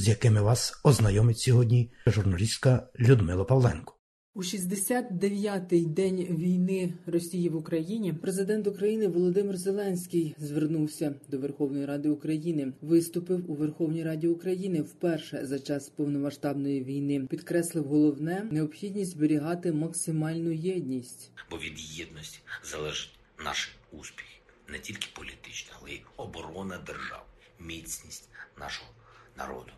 з якими вас ознайомить сьогодні журналістка Людмила Павленко. У 69-й день війни Росії в Україні президент України Володимир Зеленський звернувся до Верховної Ради України, виступив у Верховній Раді України вперше за час повномасштабної війни. Підкреслив головне необхідність зберігати максимальну єдність. бо від єдності залежить наш успіх не тільки політичний, але й оборона держав, міцність нашого народу,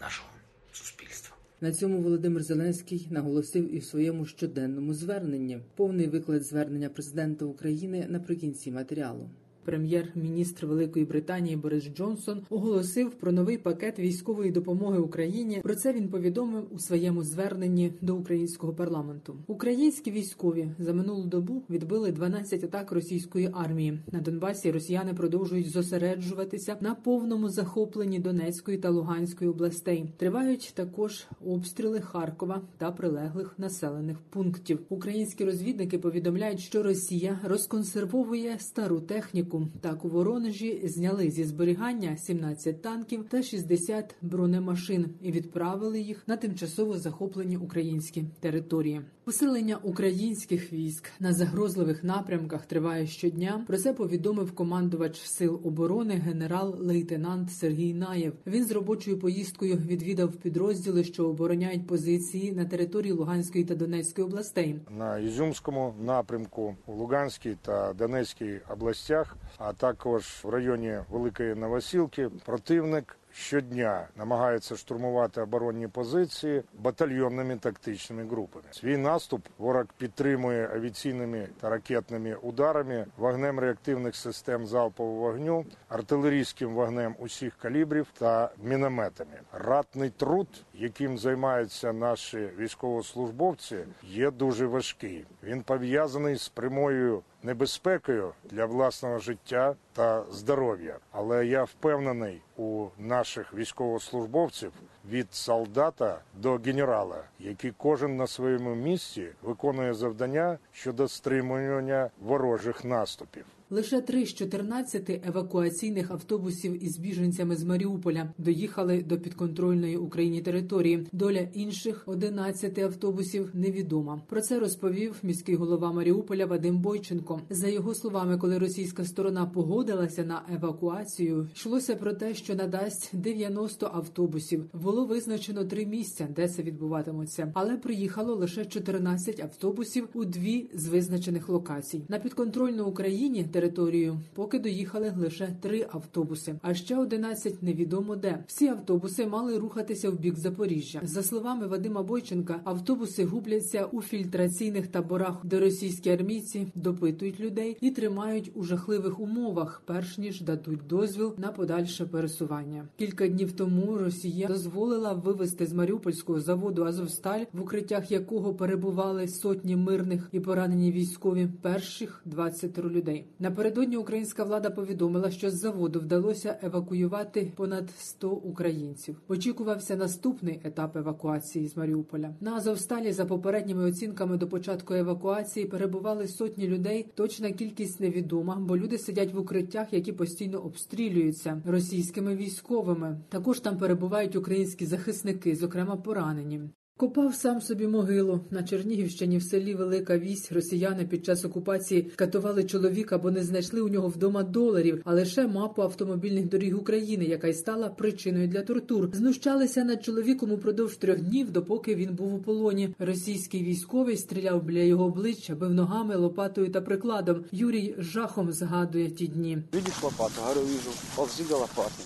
нашого суспільства. На цьому Володимир Зеленський наголосив і в своєму щоденному зверненні. Повний виклад звернення президента України наприкінці матеріалу. Прем'єр-міністр Великої Британії Борис Джонсон оголосив про новий пакет військової допомоги Україні. Про це він повідомив у своєму зверненні до українського парламенту. Українські військові за минулу добу відбили 12 атак російської армії. На Донбасі росіяни продовжують зосереджуватися на повному захопленні Донецької та Луганської областей. Тривають також обстріли Харкова та прилеглих населених пунктів. Українські розвідники повідомляють, що Росія розконсервовує стару техніку. Так у Воронежі зняли зі зберігання 17 танків та 60 бронемашин і відправили їх на тимчасово захоплені українські території. Посилення українських військ на загрозливих напрямках триває щодня. Про це повідомив командувач сил оборони генерал-лейтенант Сергій Наєв. Він з робочою поїздкою відвідав підрозділи, що обороняють позиції на території Луганської та Донецької областей. на Ізюмському напрямку, у Луганській та Донецькій областях, а також в районі Великої Новосілки. Противник щодня намагається штурмувати оборонні позиції батальйонними тактичними групами. Свій наступ ворог підтримує авіаційними та ракетними ударами, вогнем реактивних систем залпового вогню, артилерійським вогнем усіх калібрів та мінометами. Ратний труд, яким займаються наші військовослужбовці, є дуже важкий. Він пов'язаний з прямою небезпекою для власного життя та здоров'я. Але я впевнений у наших військовослужбовців від солдата до генерала, який кожен на своєму місці виконує завдання щодо стримування ворожих наступів. Лише три з 14 евакуаційних автобусів із біженцями з Маріуполя доїхали до підконтрольної Україні території. Доля інших 11 автобусів невідома. Про це розповів міський голова Маріуполя Вадим Бойченко. За його словами, коли російська сторона погодилася на евакуацію, йшлося про те, що надасть 90 автобусів. Було визначено три місця, де це відбуватиметься, але приїхало лише 14 автобусів у дві з визначених локацій. На підконтрольну Україні територію поки доїхали лише три автобуси, а ще 11 невідомо де. Всі автобуси мали рухатися в бік Запоріжжя. За словами Вадима Бойченка, автобуси губляться у фільтраційних таборах, де російські армійці допитують людей і тримають у жахливих умовах, перш ніж дадуть дозвіл на подальше пересування. Кілька днів тому Росія дозволила вивезти з Маріупольського заводу Азовсталь, в укриттях якого перебували сотні мирних і поранені військові перших 20 людей. Напередодні українська влада повідомила, що з заводу вдалося евакуювати понад 100 українців. Очікувався наступний етап евакуації з Маріуполя. На Азовсталі, за попередніми оцінками до початку евакуації, перебували сотні людей. Точна кількість невідома, бо люди сидять в укриттях, які постійно обстрілюються російськими військовими. Також там перебувають українські захисники, зокрема поранені. Копав сам собі могилу на Чернігівщині в селі Велика Вісь. Росіяни під час окупації катували чоловіка, бо не знайшли у нього вдома доларів, а лише мапу автомобільних доріг України, яка й стала причиною для тортур. Знущалися над чоловіком упродовж трьох днів, допоки він був у полоні. Російський військовий стріляв біля його обличчя, бив ногами, лопатою та прикладом. Юрій жахом згадує ті дні. Видишь лопату? Говорю, вижу. Ползи до лопаты.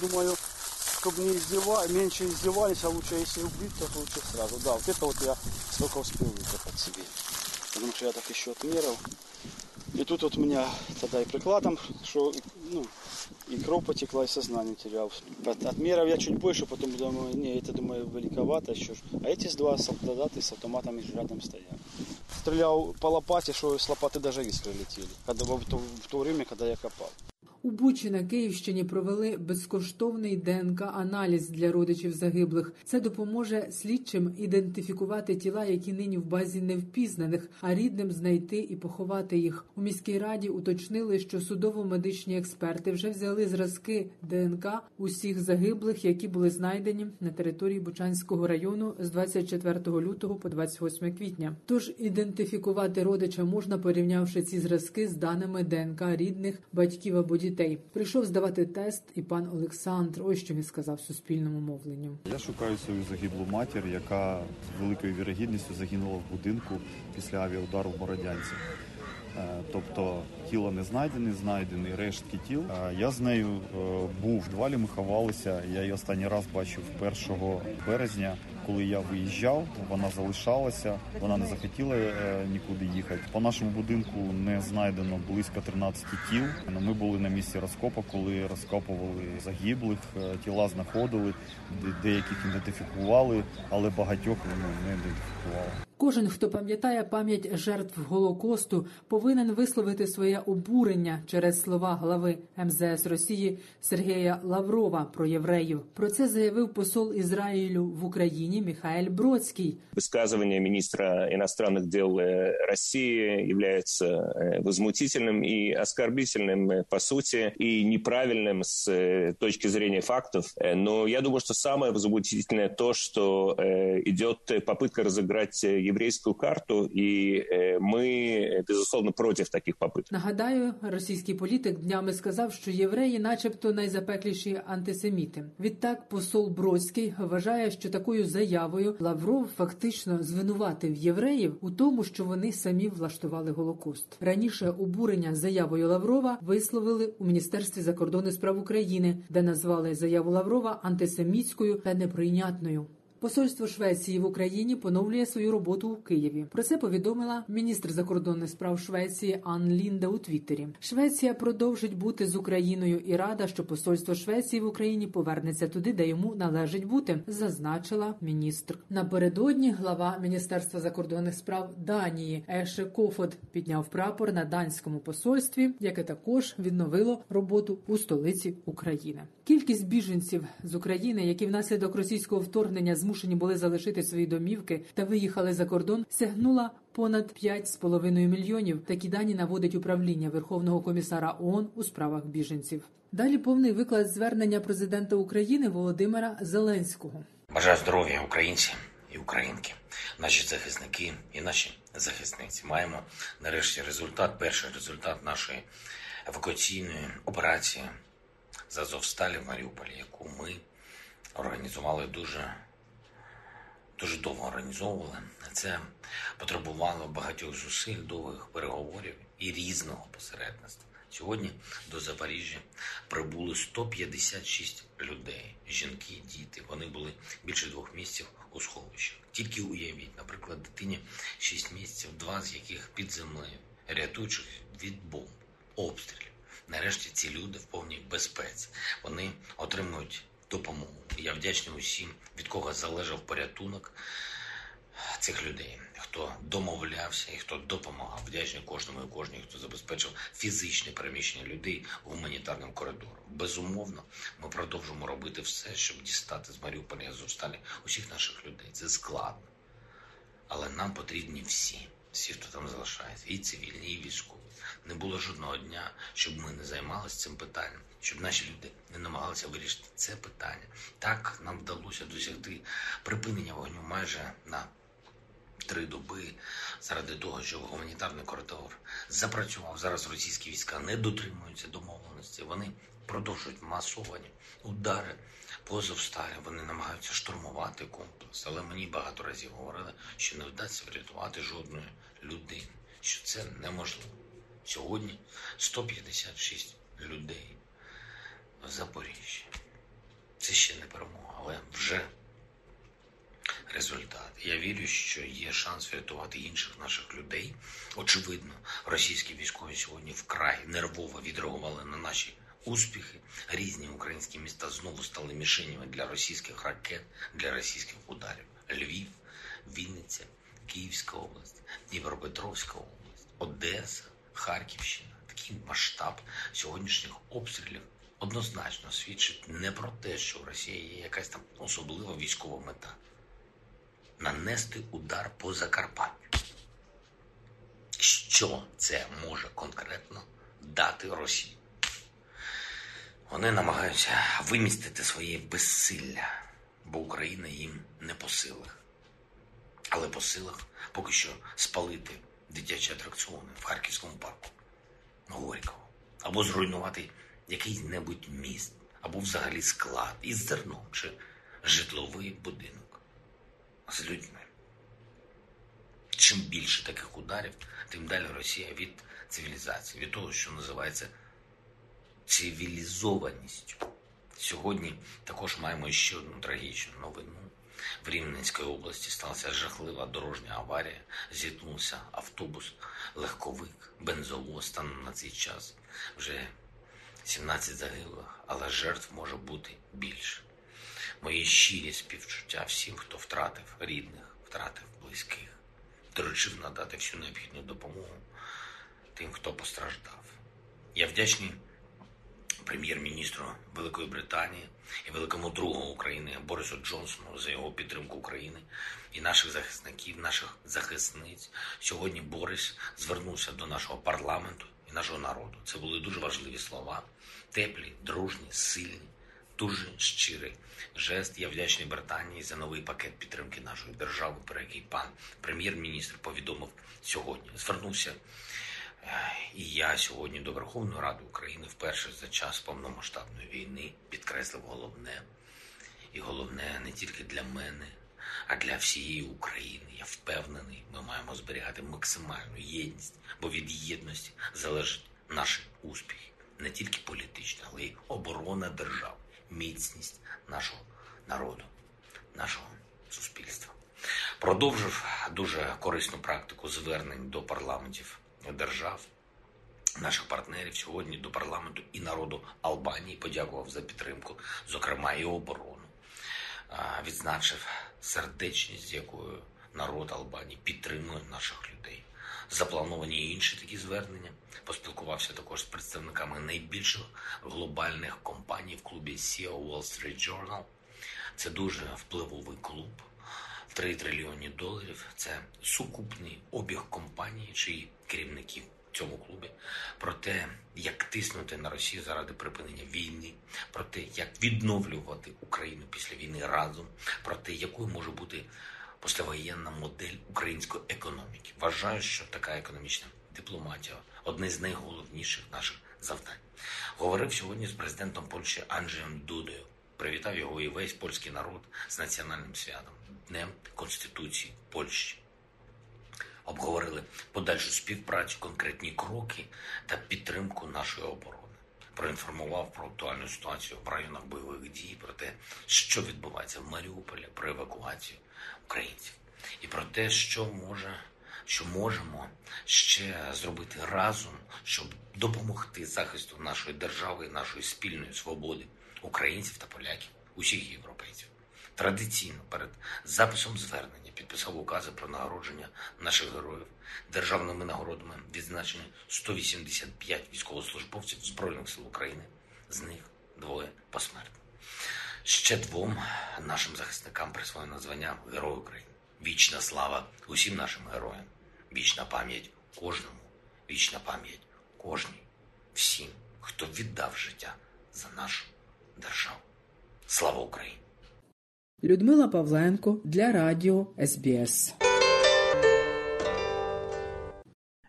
Думаю, чтобы не издева... меньше издевались, а лучше если убить, то лучше сразу. Да, вот это вот я столько успел выкопать себе. Потому что я так еще отмерил. И тут вот у меня тогда и прикладом, что ну, и кровь потекла, и сознание терял. От, я чуть больше, потом думаю, не, это, думаю, великовато еще. А эти два солдаты с автоматами рядом стоят. Стрелял по лопате, что с лопаты даже искры летели. Когда, в, то, в то время, когда я копал. У Бучі на Київщині провели безкоштовний ДНК-аналіз для родичів загиблих. Це допоможе слідчим ідентифікувати тіла, які нині в базі невпізнаних, а рідним знайти і поховати їх. У міській раді уточнили, що судово-медичні експерти вже взяли зразки ДНК усіх загиблих, які були знайдені на території Бучанського району з 24 лютого по 28 квітня. Тож ідентифікувати родича можна, порівнявши ці зразки з даними ДНК рідних батьків або дітей. Прийшов здавати тест, і пан Олександр. Ось що він сказав суспільному мовленню. Я шукаю свою загиблу матір, яка з великою вірогідністю загинула в будинку після авіаудару в Бородянці. Е, Тобто тіло не знайдені, знайдені рештки тіл. Е, Я з нею е, був в двалі, ми ховалися. Я її останній раз бачив 1 березня, коли я виїжджав. Вона залишалася, вона не захотіла е, нікуди їхати. По нашому будинку не знайдено близько 13 тіл. Ми були на місці розкопу, коли розкопували загиблих, е, тіла знаходили, деяких ідентифікували, але багатьох вони не ідентифікували. Кожен, хто пам'ятає пам'ять жертв Голокосту, повинен висловити своє обурення через слова глави МЗС Росії Сергія Лаврова про євреїв. Про це заявив посол Ізраїлю в Україні Михайль Бродський. Высказывание министра иностранных дел э, России является э, возмутительным и оскорбительным э, по сути и неправильным с э, точки зрения фактов. Э, Но я думаю, что самое возмутительное то, что э, идет попытка разыграть э, еврейскую карту, и э, мы, э, безусловно, против таких попыток. Нагадаю, російський політик днями сказав, що євреї, начебто, найзапекліші антисеміти. Відтак, посол Бродський вважає, що такою заявою Лавров фактично звинуватив євреїв у тому, що вони самі влаштували голокост. Раніше обурення заявою Лаврова висловили у міністерстві закордонних справ України, де назвали заяву Лаврова антисемітською та неприйнятною. Посольство Швеції в Україні поновлює свою роботу у Києві. Про це повідомила міністр закордонних справ Швеції Ан Лінда у Твіттері. Швеція продовжить бути з Україною і рада, що посольство Швеції в Україні повернеться туди, де йому належить бути, зазначила міністр. Напередодні глава міністерства закордонних справ Данії Еше Кофод підняв прапор на данському посольстві, яке також відновило роботу у столиці України. Кількість біженців з України, які внаслідок російського вторгнення змушені були залишити свої домівки та виїхали за кордон, сягнула понад 5,5 мільйонів. Такі дані наводить управління Верховного комісара ООН у справах біженців. Далі повний виклад звернення президента України Володимира Зеленського. Бажаю здоров'я українці і українки, наші захисники і наші захисниці. Маємо нарешті результат, перший результат нашої евакуаційної операції з Азовсталі в Маріуполі, яку ми організували дуже, дуже довго організовували. Це потребувало багатьох зусиль, довгих переговорів і різного посередництва. Сьогодні до Запоріжжя прибули 156 людей, жінки, діти. Вони були більше двох місяців у сховищах. Тільки уявіть, наприклад, дитині 6 місяців, два з яких під землею, рятуючих від бомб, обстрілів. Нарешті ці люди в повній безпеці. Вони отримують допомогу. Я вдячний усім, від кого залежав порятунок цих людей, хто домовлявся і хто допомагав. Вдячний кожному і кожній, хто забезпечив фізичне переміщення людей гуманітарним коридором. Безумовно, ми продовжимо робити все, щоб дістати з Маріуполя і усіх наших людей. Це складно. Але нам потрібні всі, всі, хто там залишається, і цивільні, і військові. Не було жодного дня, щоб ми не займалися цим питанням, щоб наші люди не намагалися вирішити це питання. Так нам вдалося досягти припинення вогню майже на три доби заради того, що гуманітарний коридор запрацював. Зараз російські війська не дотримуються домовленості. Вони продовжують масовані удари по Азовсталі. Вони намагаються штурмувати комплекс. Але мені багато разів говорили, що не вдасться врятувати жодної людини, що це неможливо. Сьогодні 156 людей в Запоріжжі. Це ще не перемога, але вже результат. Я вірю, що є шанс врятувати інших наших людей. Очевидно, російські військові сьогодні вкрай нервово відреагували на наші успіхи. Різні українські міста знову стали мішенями для російських ракет, для російських ударів. Львів, Вінниця, Київська область, Дніпропетровська область, Одеса, Харківщина. Такий масштаб сьогоднішніх обстрілів однозначно свідчить не про те, що в Росії є якась там особлива військова мета нанести удар по Закарпаттю. Що це може конкретно дати Росії? Вони намагаються вимістити своє безсилля, бо Україна їм не по силах. Але по силах поки що спалити дитячі атракціони в Харківському парку, Горького, або зруйнувати який-небудь міст, або взагалі склад із зерном чи житловий будинок з людьми. Чим більше таких ударів, тим далі Росія від цивілізації, від того, що називається цивілізованістю. Сьогодні також маємо ще одну трагічну новину. В Рівненській області сталася жахлива дорожня аварія. Зіткнувся автобус, легковик, бензовоз. Станом на цей час вже 17 загиблих, але жертв може бути більше. Мої щирі співчуття всім, хто втратив рідних, втратив близьких, доручив надати всю необхідну допомогу тим, хто постраждав. Я вдячний прем'єр-міністру Великої Британії і великому другу України Борису Джонсону за його підтримку України і наших захисників, наших захисниць. Сьогодні Борис звернувся до нашого парламенту і нашого народу. Це були дуже важливі слова, теплі, дружні, сильні. Дуже щирий жест. Я вдячний Британії за новий пакет підтримки нашої держави, про який пан прем'єр-міністр повідомив сьогодні. Звернувся і я сьогодні до Верховної Ради України вперше за час повномасштабної війни підкреслив головне, і головне не тільки для мене, а для всієї України. Я впевнений, ми маємо зберігати максимальну єдність, бо від єдності залежить наші успіхи, не тільки політичні, але й оборона держави, міцність нашого народу, нашого суспільства. Продовжив дуже корисну практику звернень до парламентів держав, наших партнерів сьогодні до парламенту і народу Албанії подякував за підтримку, зокрема і оборону. Відзначив сердечність, з якою народ Албанії підтримує наших людей. Заплановані інші такі звернення. Поспілкувався також з представниками найбільших глобальних компаній в клубі SEO Wall Street Journal. Це дуже впливовий клуб. 3 трильйони доларів це сукупний обіг компанії, чиї керівників в цьому клубі, про те, як тиснути на Росію заради припинення війни, про те, як відновлювати Україну після війни разом, про те, якою може бути послевоєнна модель української економіки. Вважаю, що така економічна дипломатія одне з найголовніших наших завдань. Говорив сьогодні з президентом Польщі Анджеєм Дудою. Привітав його і весь польський народ з національним святом Днем Конституції Польщі обговорили подальшу співпрацю, конкретні кроки та підтримку нашої оборони. Проінформував про актуальну ситуацію в районах бойових дій, про те, що відбувається в Маріуполі, про евакуацію українців, і про те, що може, що можемо ще зробити разом, щоб допомогти захисту нашої держави, нашої спільної свободи українців та поляків, усіх європейців. Традиційно перед записом звернення підписав укази про нагородження наших героїв державними нагородами відзначені 185 військовослужбовців Збройних сил України, з них двоє посмертно. Ще двом нашим захисникам присвоєно звання Герой України. Вічна слава усім нашим героям, вічна пам'ять кожному, вічна пам'ять кожній, всім, хто віддав життя за нашу державу. Слава Україні! Людмила Павленко для Радіо СБС.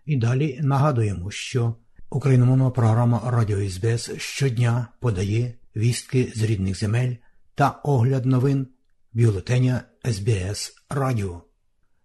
І далі нагадуємо, що україномовна програма Радіо СБС щодня подає вістки з рідних земель та огляд новин бюлетеня СБС Радіо.